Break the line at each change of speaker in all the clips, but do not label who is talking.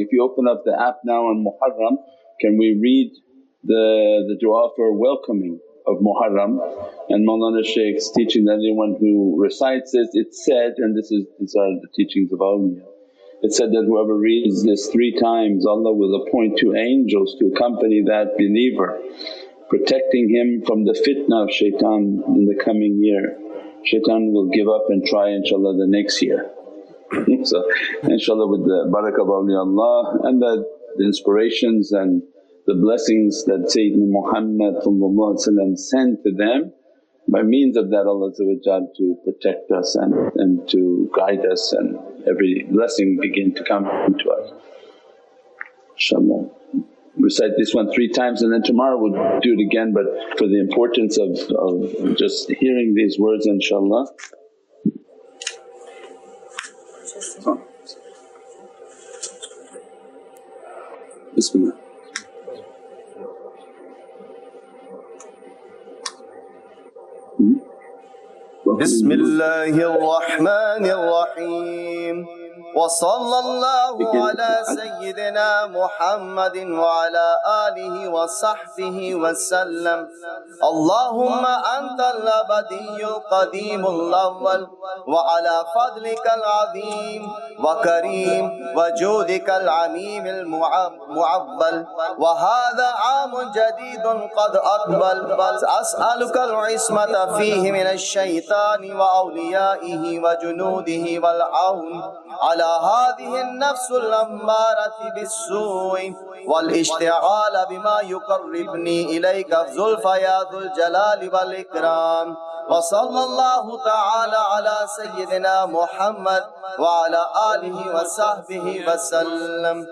If you open up the app now on Muharram can we read the, the du'a for welcoming of Muharram and Mawlana Shaykh's teaching that anyone who recites this it's said and this is these are the teachings of awliya. It said that whoever reads this three times Allah will appoint two angels to accompany that believer protecting him from the fitna of shaitan in the coming year. Shaitan will give up and try inshaAllah the next year. so inshaAllah with the barakah of awliyaullah and the, the inspirations and the blessings that Sayyidina Muhammad sent to them by means of that Allah to protect us and, and to guide us and every blessing begin to come to us. InshaAllah. Recite this one three times and then tomorrow we'll do it again but for the importance of, of just hearing these words inshaAllah. Bismillah.
بسم الله الرحمن الرحيم وصلى الله على سيدنا محمد وعلى آله وصحبه وسلم. اللهم أنت الأبدي القديم الأول وعلى فضلك العظيم وكريم وجودك العميم المعبل وهذا عام جديد قد أقبل. أسألك العصمة فيه من الشيطان وأوليائه وجنوده والعون على على هذه النفس الأمارة بالسوء والاشتغال بما يقربني إليك زلفى يا ذو الجلال والإكرام وصلى الله تعالى على سيدنا محمد وعلى آله وصحبه وسلم.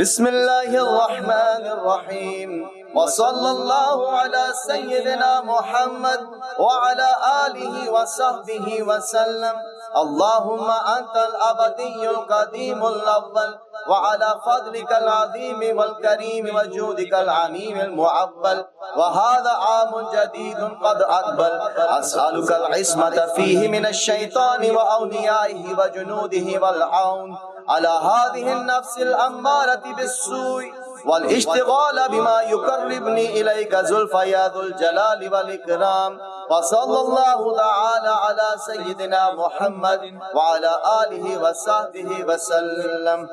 بسم الله الرحمن الرحيم. وصلى الله على سيدنا محمد وعلى آله وصحبه وسلم. اللهم أنت الأبدي القديم الأول وعلى فضلك العظيم والكريم وجودك العميم المعبل وهذا عام جديد قد أقبل. أسألك العصمة فيه من الشيطان وأوليائه وجنوده والعون على هذه النفس الأمارة بالسوء. والاشتغال بما يقربني إليك زلفى يا ذو الجلال والإكرام. وصلى الله تعالى على سيدنا محمد وعلى آله وصحبه وسلم.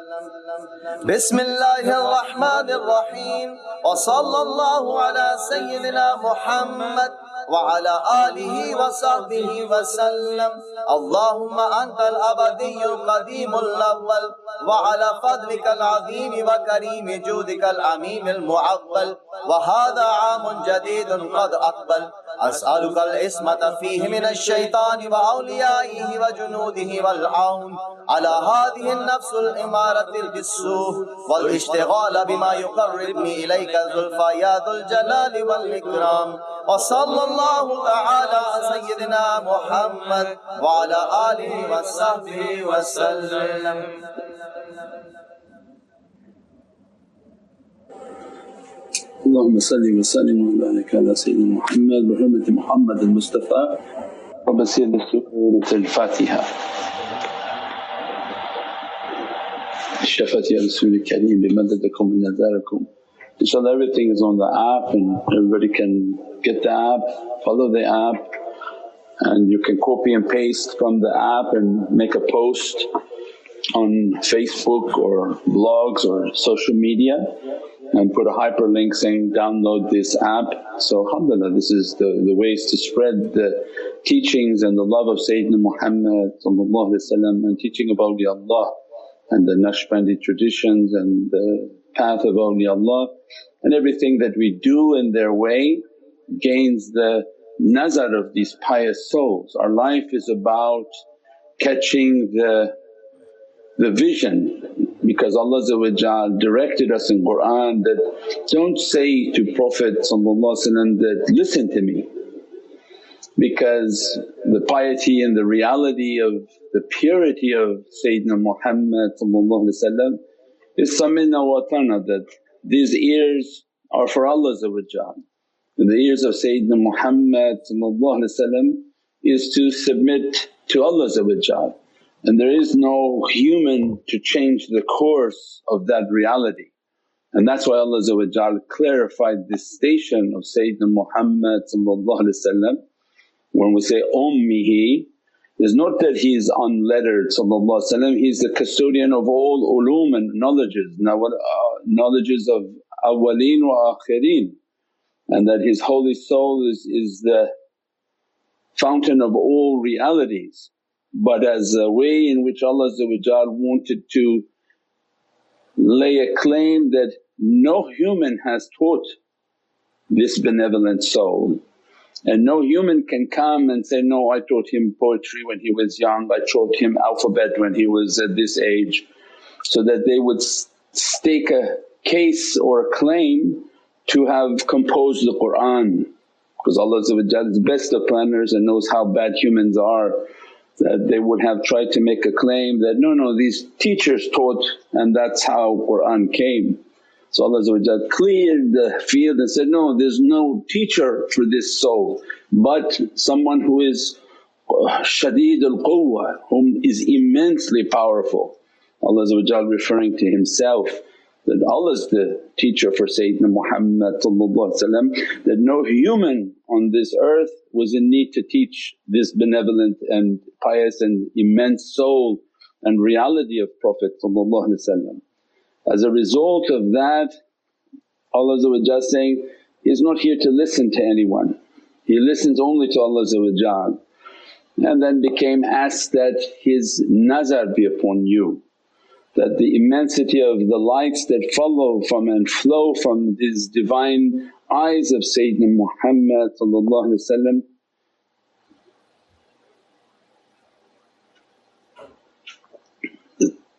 بسم الله الرحمن الرحيم. وصلى الله على سيدنا محمد وعلى آله وصحبه وسلم. اللهم أنت الأبدي القديم الأول. وعلى فضلك العظيم وكريم جودك العميم المعقل وهذا عام جديد قد أقبل. أسألك العصمة فيه من الشيطان وأوليائه وجنوده والعون. على هذه النفس الإمارة بالسوء والاشتغال بما يقربني إليك زلفى يا ذو الجلال والإكرام. وصلى الله تعالى سيدنا محمد وعلى آله وصحبه وسلم.
اللهم صل وسلم وبارك على سيدنا محمد بحرمة محمد المصطفى وبسير سورة الفاتحة الشفاة يا رسول الكريم بمددكم ونذاركم Inshallah everything is on the app and everybody can get the app, follow the app and you can copy and paste from the app and make a post on Facebook or blogs or social media and put a hyperlink saying, download this app. So alhamdulillah this is the, the ways to spread the teachings and the love of Sayyidina Muhammad and teaching of awliyaullah and the Naqshbandi traditions and the path of awliyaullah and everything that we do in their way gains the nazar of these pious souls. Our life is about catching the, the vision because Allah directed us in Qur'an that, don't say to Prophet that, listen to me. Because the piety and the reality of the purity of Sayyidina Muhammad is samina wa that these ears are for Allah and the ears of Sayyidina Muhammad is to submit to Allah and there is no human to change the course of that reality. And that's why Allah clarified this station of Sayyidina Muhammad when we say ummihi is not that he is unlettered he's the custodian of all ulum and knowledges, uh, knowledges of awwaleen wa akhirin and that his holy soul is, is the fountain of all realities. But as a way in which Allah wanted to lay a claim that no human has taught this benevolent soul. And no human can come and say, no I taught him poetry when he was young, I taught him alphabet when he was at this age. So that they would stake a case or a claim to have composed the Qur'an. Because Allah is best of planners and knows how bad humans are they would have tried to make a claim that, no, no these teachers taught and that's how Qur'an came. So Allah cleared the field and said, no there's no teacher for this soul but someone who is uh, shadeed al-quwwa whom is immensely powerful. Allah referring to Himself that Allah is the teacher for Sayyidina Muhammad that no human on this earth was in need to teach this benevolent and pious and immense soul and reality of Prophet As a result of that Allah saying, He's not here to listen to anyone, He listens only to Allah and then became asked that His nazar be upon you that the immensity of the lights that follow from and flow from these divine eyes of Sayyidina Muhammad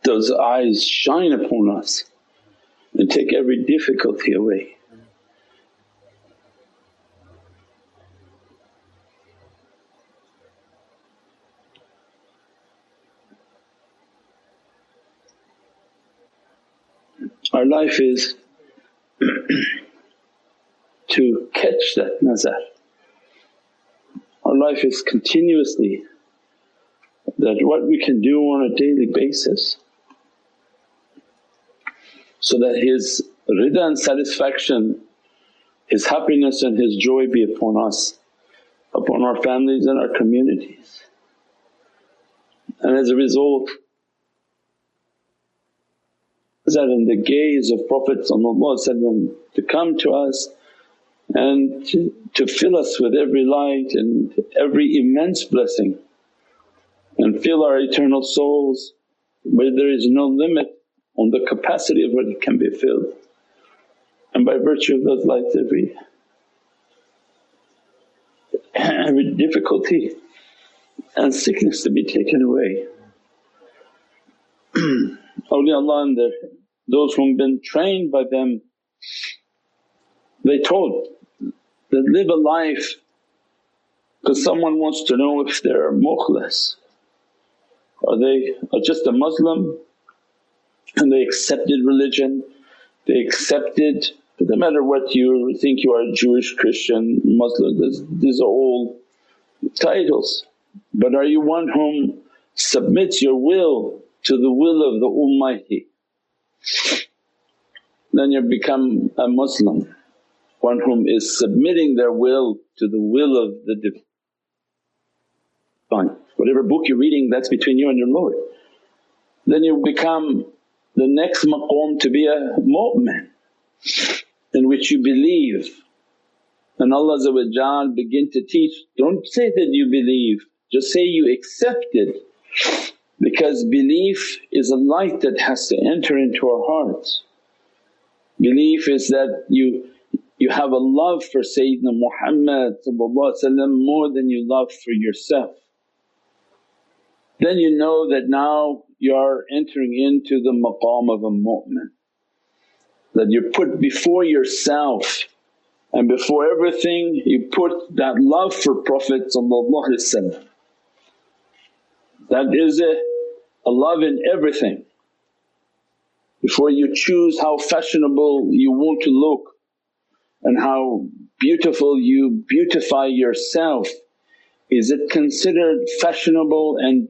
those eyes shine upon us and take every difficulty away. Our life is to catch that nazar. Our life is continuously that what we can do on a daily basis so that His rida and satisfaction, His happiness and His joy be upon us, upon our families and our communities. And as a result that in the gaze of Prophet to come to us and to, fill us with every light and every immense blessing and fill our eternal souls where there is no limit on the capacity of what it can be filled. And by virtue of those lights every, every difficulty and sickness to be taken away. awliyaullah and those who've been trained by them, they told that live a life because someone wants to know if they're mukhlas. Are they are just a Muslim and they accepted religion, they accepted but no matter what you think you are Jewish, Christian, Muslim, these are all titles. But are you one whom submits your will to the will of the Almighty, then you become a Muslim, one whom is submitting their will to the will of the Divine. Whatever book you're reading that's between you and your Lord. Then you become the next maqam to be a mu'min in which you believe and Allah begin to teach, don't say that you believe, just say you accept it because belief is a light that has to enter into our hearts. Belief is that you you have a love for Sayyidina Muhammad more than you love for yourself. Then you know that now you are entering into the maqam of a mu'min, that you put before yourself and before everything you put that love for Prophet that is a, a love in everything. Before you choose how fashionable you want to look and how beautiful you beautify yourself, is it considered fashionable and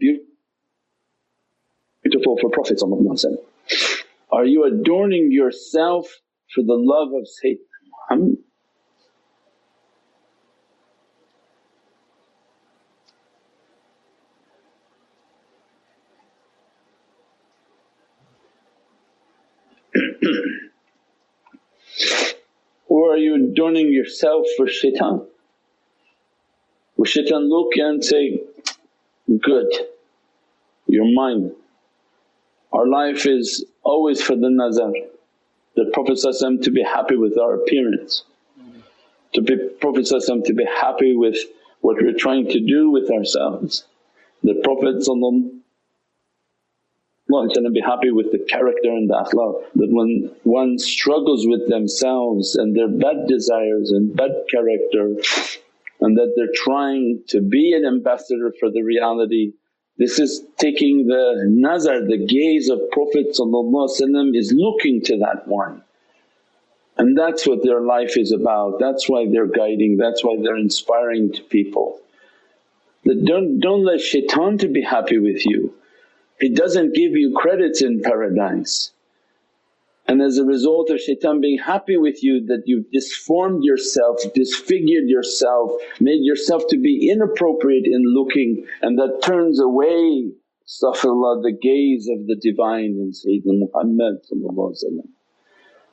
beautiful for Prophet Are you adorning yourself for the love of Sayyidina Muhammad? or are you adorning yourself for shaitan? Will shaitan look and say, good, you're mine. Our life is always for the nazar, the Prophet to be happy with our appearance, to be Prophet to be happy with what we're trying to do with ourselves. The Prophet be happy with the character and the akhlaq that when one struggles with themselves and their bad desires and bad character and that they're trying to be an ambassador for the reality. This is taking the nazar, the gaze of Prophet is looking to that one. And that's what their life is about, that's why they're guiding, that's why they're inspiring to people. That don't, don't let shaitan to be happy with you, he doesn't give you credits in paradise. And as a result of shaitan being happy with you that you've disformed yourself, disfigured yourself, made yourself to be inappropriate in looking and that turns away astaghfirullah the gaze of the Divine in Sayyidina Muhammad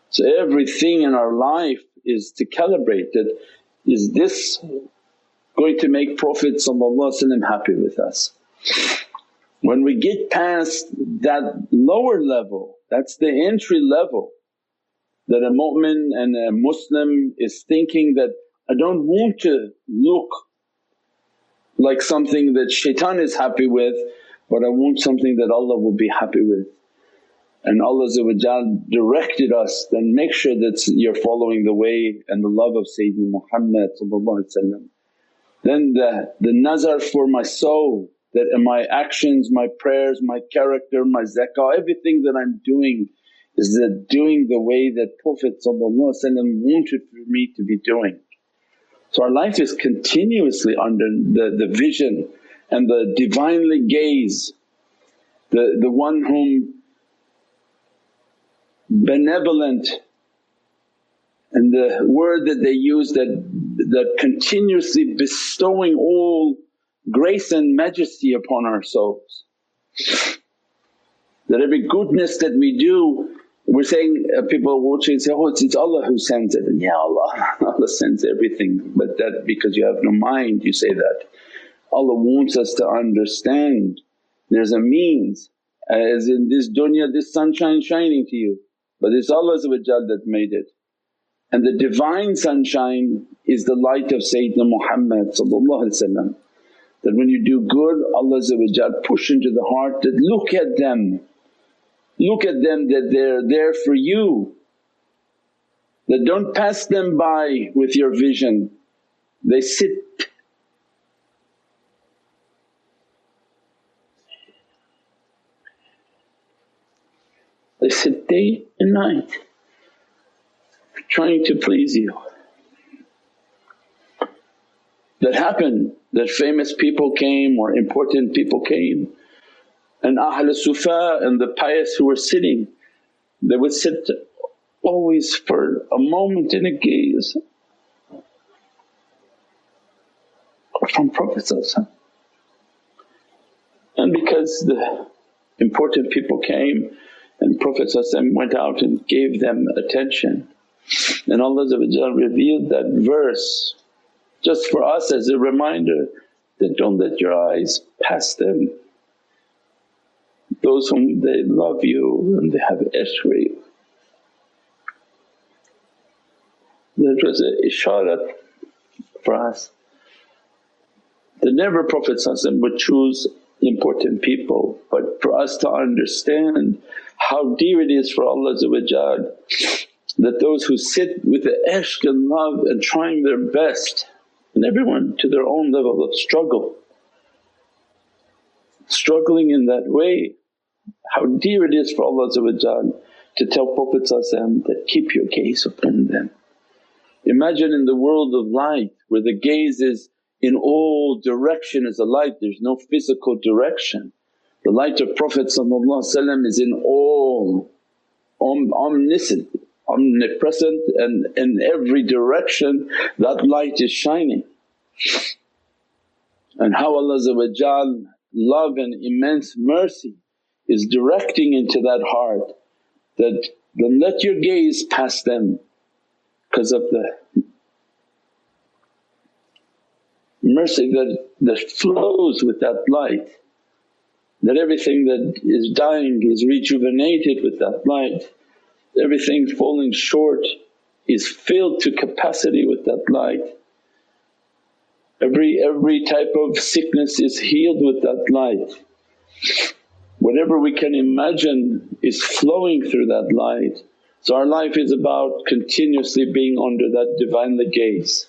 So everything in our life is to calibrate that, is this going to make Prophet happy with us? When we get past that lower level that's the entry level that a mu'min and a Muslim is thinking that, I don't want to look like something that shaitan is happy with but I want something that Allah will be happy with. And Allah directed us, then make sure that you're following the way and the love of Sayyidina Muhammad Then the, the nazar for my soul that in my actions, my prayers, my character, my zakah, everything that I'm doing is that doing the way that Prophet wanted for me to be doing. So our life is continuously under the, the vision and the Divinely gaze, the, the one whom benevolent and the word that they use that, that continuously bestowing all grace and majesty upon our souls. That every goodness that we do we're saying uh, people watching say, oh it's, it's Allah who sends it and yeah Allah, Allah sends everything but that because you have no mind you say that. Allah wants us to understand there's a means as in this dunya this sunshine shining to you but it's Allah that made it. And the Divine sunshine is the light of Sayyidina Muhammad that when you do good Allah push into the heart that look at them, look at them that they're there for you. That don't pass them by with your vision, they sit They sit day and night trying to please you. That happened that famous people came or important people came. And Ahl Sufa and the pious who were sitting they would sit always for a moment in a gaze. From Prophet and because the important people came and Prophet went out and gave them attention. And Allah revealed that verse just for us as a reminder that don't let your eyes pass them. Those whom they love you and they have ishq for you. That was a isharat for us. The never Prophet would choose important people but for us to understand how dear it is for Allah that those who sit with the ishq and love and trying their best and everyone to their own level of struggle. Struggling in that way, how dear it is for Allah to tell Prophet that, keep your gaze upon them. Imagine in the world of light where the gaze is in all direction as a light, there's no physical direction. The light of Prophet is in all, om- omniscient, omnipresent and in every direction that light is shining. And how Allah love and immense mercy is directing into that heart that then let your gaze pass them because of the mercy that, that flows with that light that everything that is dying is rejuvenated with that light, everything falling short is filled to capacity with that light. Every, every type of sickness is healed with that light. Whatever we can imagine is flowing through that light. So our life is about continuously being under that Divinely gaze.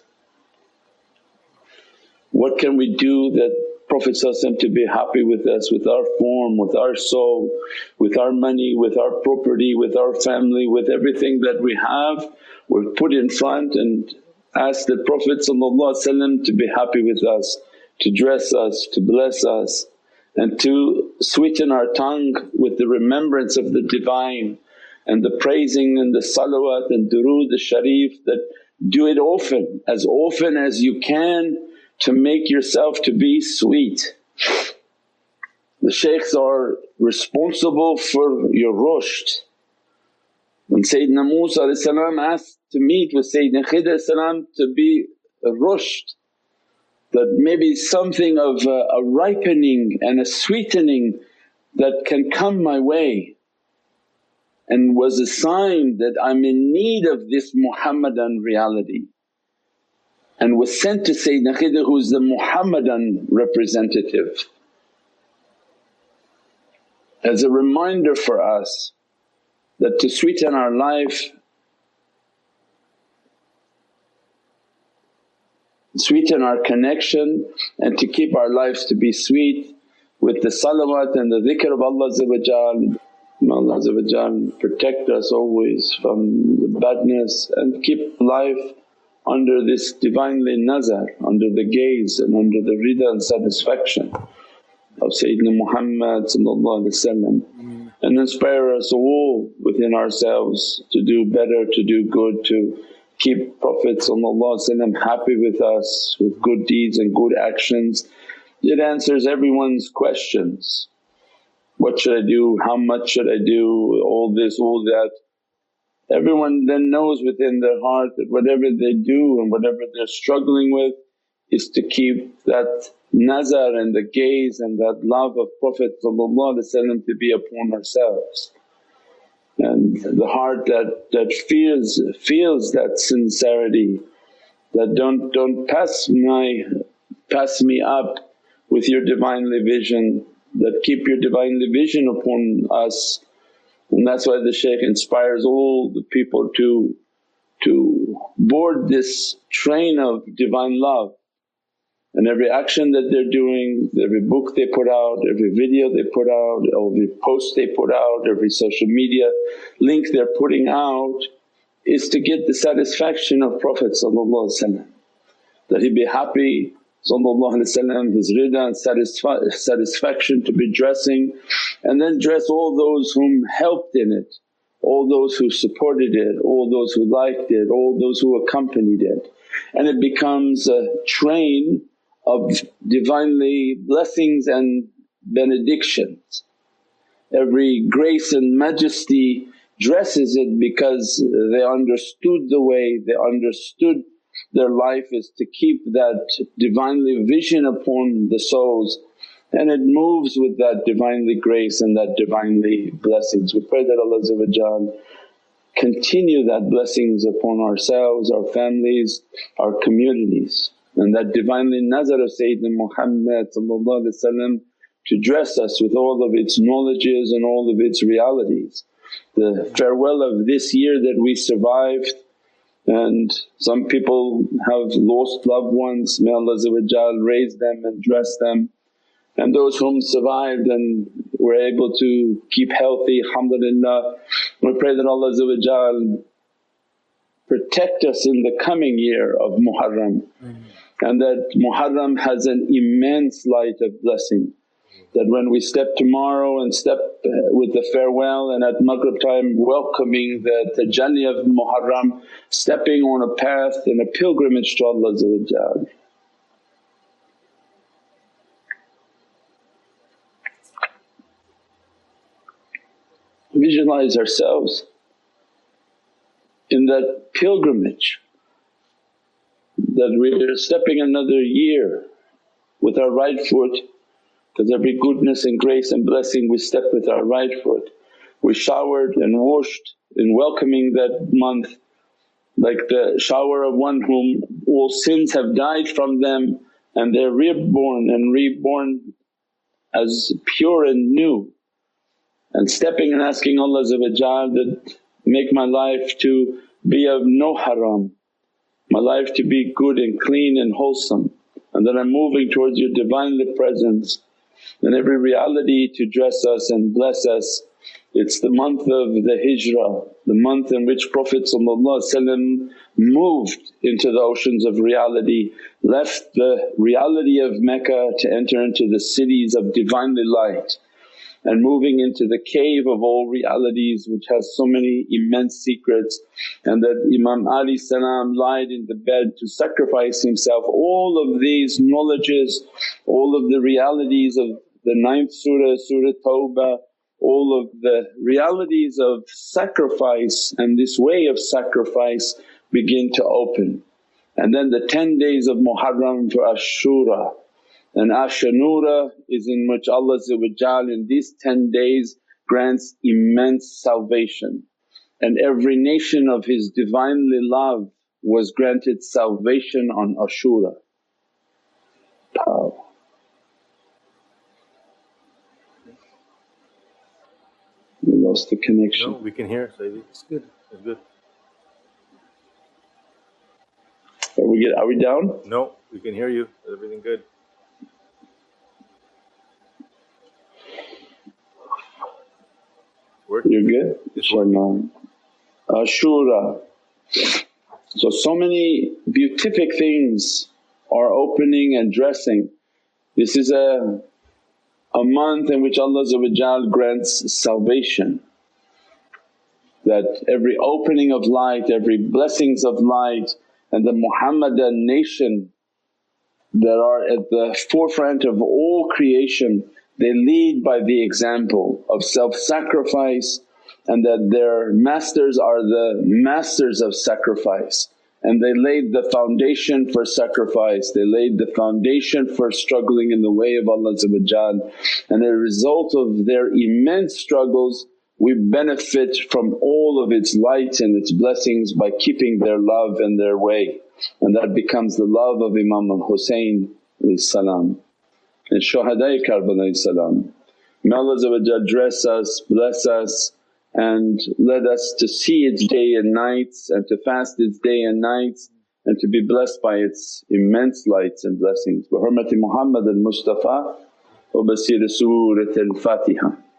What can we do that Prophet to be happy with us, with our form, with our soul, with our money, with our property, with our family, with everything that we have. We've put in front and ask the Prophet to be happy with us, to dress us, to bless us and to sweeten our tongue with the remembrance of the Divine and the praising and the salawat and durood al-sharif that do it often, as often as you can to make yourself to be sweet. The shaykhs are responsible for your rushd. When Sayyidina Musa asked to meet with Sayyidina Khidr to be rushd, that maybe something of a, a ripening and a sweetening that can come my way and was a sign that I'm in need of this Muhammadan reality and was sent to Sayyidina Khidr who's the Muhammadan representative. As a reminder for us that to sweeten our life, sweeten our connection and to keep our lives to be sweet with the salawat and the dhikr of Allah May Allah protect us always from the badness and keep life under this Divinely nazar, under the gaze and under the rida and satisfaction of Sayyidina Muhammad mm-hmm. and inspire us all within ourselves to do better, to do good, to keep Prophet happy with us with good deeds and good actions. It answers everyone's questions. What should I do? How much should I do? All this, all that. Everyone then knows within their heart that whatever they do and whatever they're struggling with is to keep that nazar and the gaze and that love of Prophet to be upon ourselves. And the heart that, that feels, feels that sincerity that, don't, don't pass my, pass me up with your Divinely vision, that keep your Divinely vision upon us and that's why the shaykh inspires all the people to, to board this train of Divine love. And every action that they're doing, every book they put out, every video they put out, every post they put out, every social media link they're putting out is to get the satisfaction of Prophet that he be happy his rida and satisfa- satisfaction to be dressing and then dress all those whom helped in it, all those who supported it, all those who liked it, all those who accompanied it. And it becomes a train of Divinely blessings and benedictions. Every grace and majesty dresses it because they understood the way, they understood their life is to keep that Divinely vision upon the souls and it moves with that Divinely grace and that Divinely blessings. We pray that Allah continue that blessings upon ourselves, our families, our communities and that Divinely nazar of Sayyidina Muhammad to dress us with all of its knowledges and all of its realities. The farewell of this year that we survived and some people have lost loved ones, may Allah raise them and dress them. And those whom survived and were able to keep healthy, alhamdulillah. We pray that Allah protect us in the coming year of Muharram and that Muharram has an immense light of blessing. That when we step tomorrow and step uh, with the farewell and at Maghrib time welcoming the tajalli of Muharram, stepping on a path and a pilgrimage to Allah Visualize ourselves in that pilgrimage that we are stepping another year with our right foot because every goodness and grace and blessing we step with our right foot. We showered and washed in welcoming that month like the shower of one whom all sins have died from them and they're reborn and reborn as pure and new. And stepping and asking Allah that, make my life to be of no haram, my life to be good and clean and wholesome and that I'm moving towards your Divinely Presence and every reality to dress us and bless us. It's the month of the hijrah, the month in which Prophet moved into the oceans of reality, left the reality of Mecca to enter into the cities of Divinely Light and moving into the cave of all realities which has so many immense secrets and that Imam Ali salam lied in the bed to sacrifice himself. All of these knowledges, all of the realities of the ninth surah, Surah Tawbah, all of the realities of sacrifice and this way of sacrifice begin to open. And then the 10 days of Muharram for Ashura and Ashanura is in which Allah in these 10 days grants immense salvation and every nation of His Divinely love was granted salvation on Ashura. Power. We lost the connection.
No, we can hear Sayyidi. It's good, it's good.
Are we, get, are we down?
No, we can hear you, everything good.
You're good? Inshallah. Ashura. So, so many beatific things are opening and dressing. This is a, a month in which Allah grants salvation that every opening of light, every blessings of light and the Muhammadan nation that are at the forefront of all creation they lead by the example of self-sacrifice and that their masters are the masters of sacrifice. And they laid the foundation for sacrifice, they laid the foundation for struggling in the way of Allah and a result of their immense struggles we benefit from all of its light and its blessings by keeping their love and their way. And that becomes the love of Imam al-Husayn salam and Shuhada'i Karbala salam. May Allah dress us, bless us and let us to see its day and nights and to fast its day and nights and to be blessed by its immense lights and blessings. Bi hurmati Muhammad al-Mustafa wa basir Surat al-Fatiha.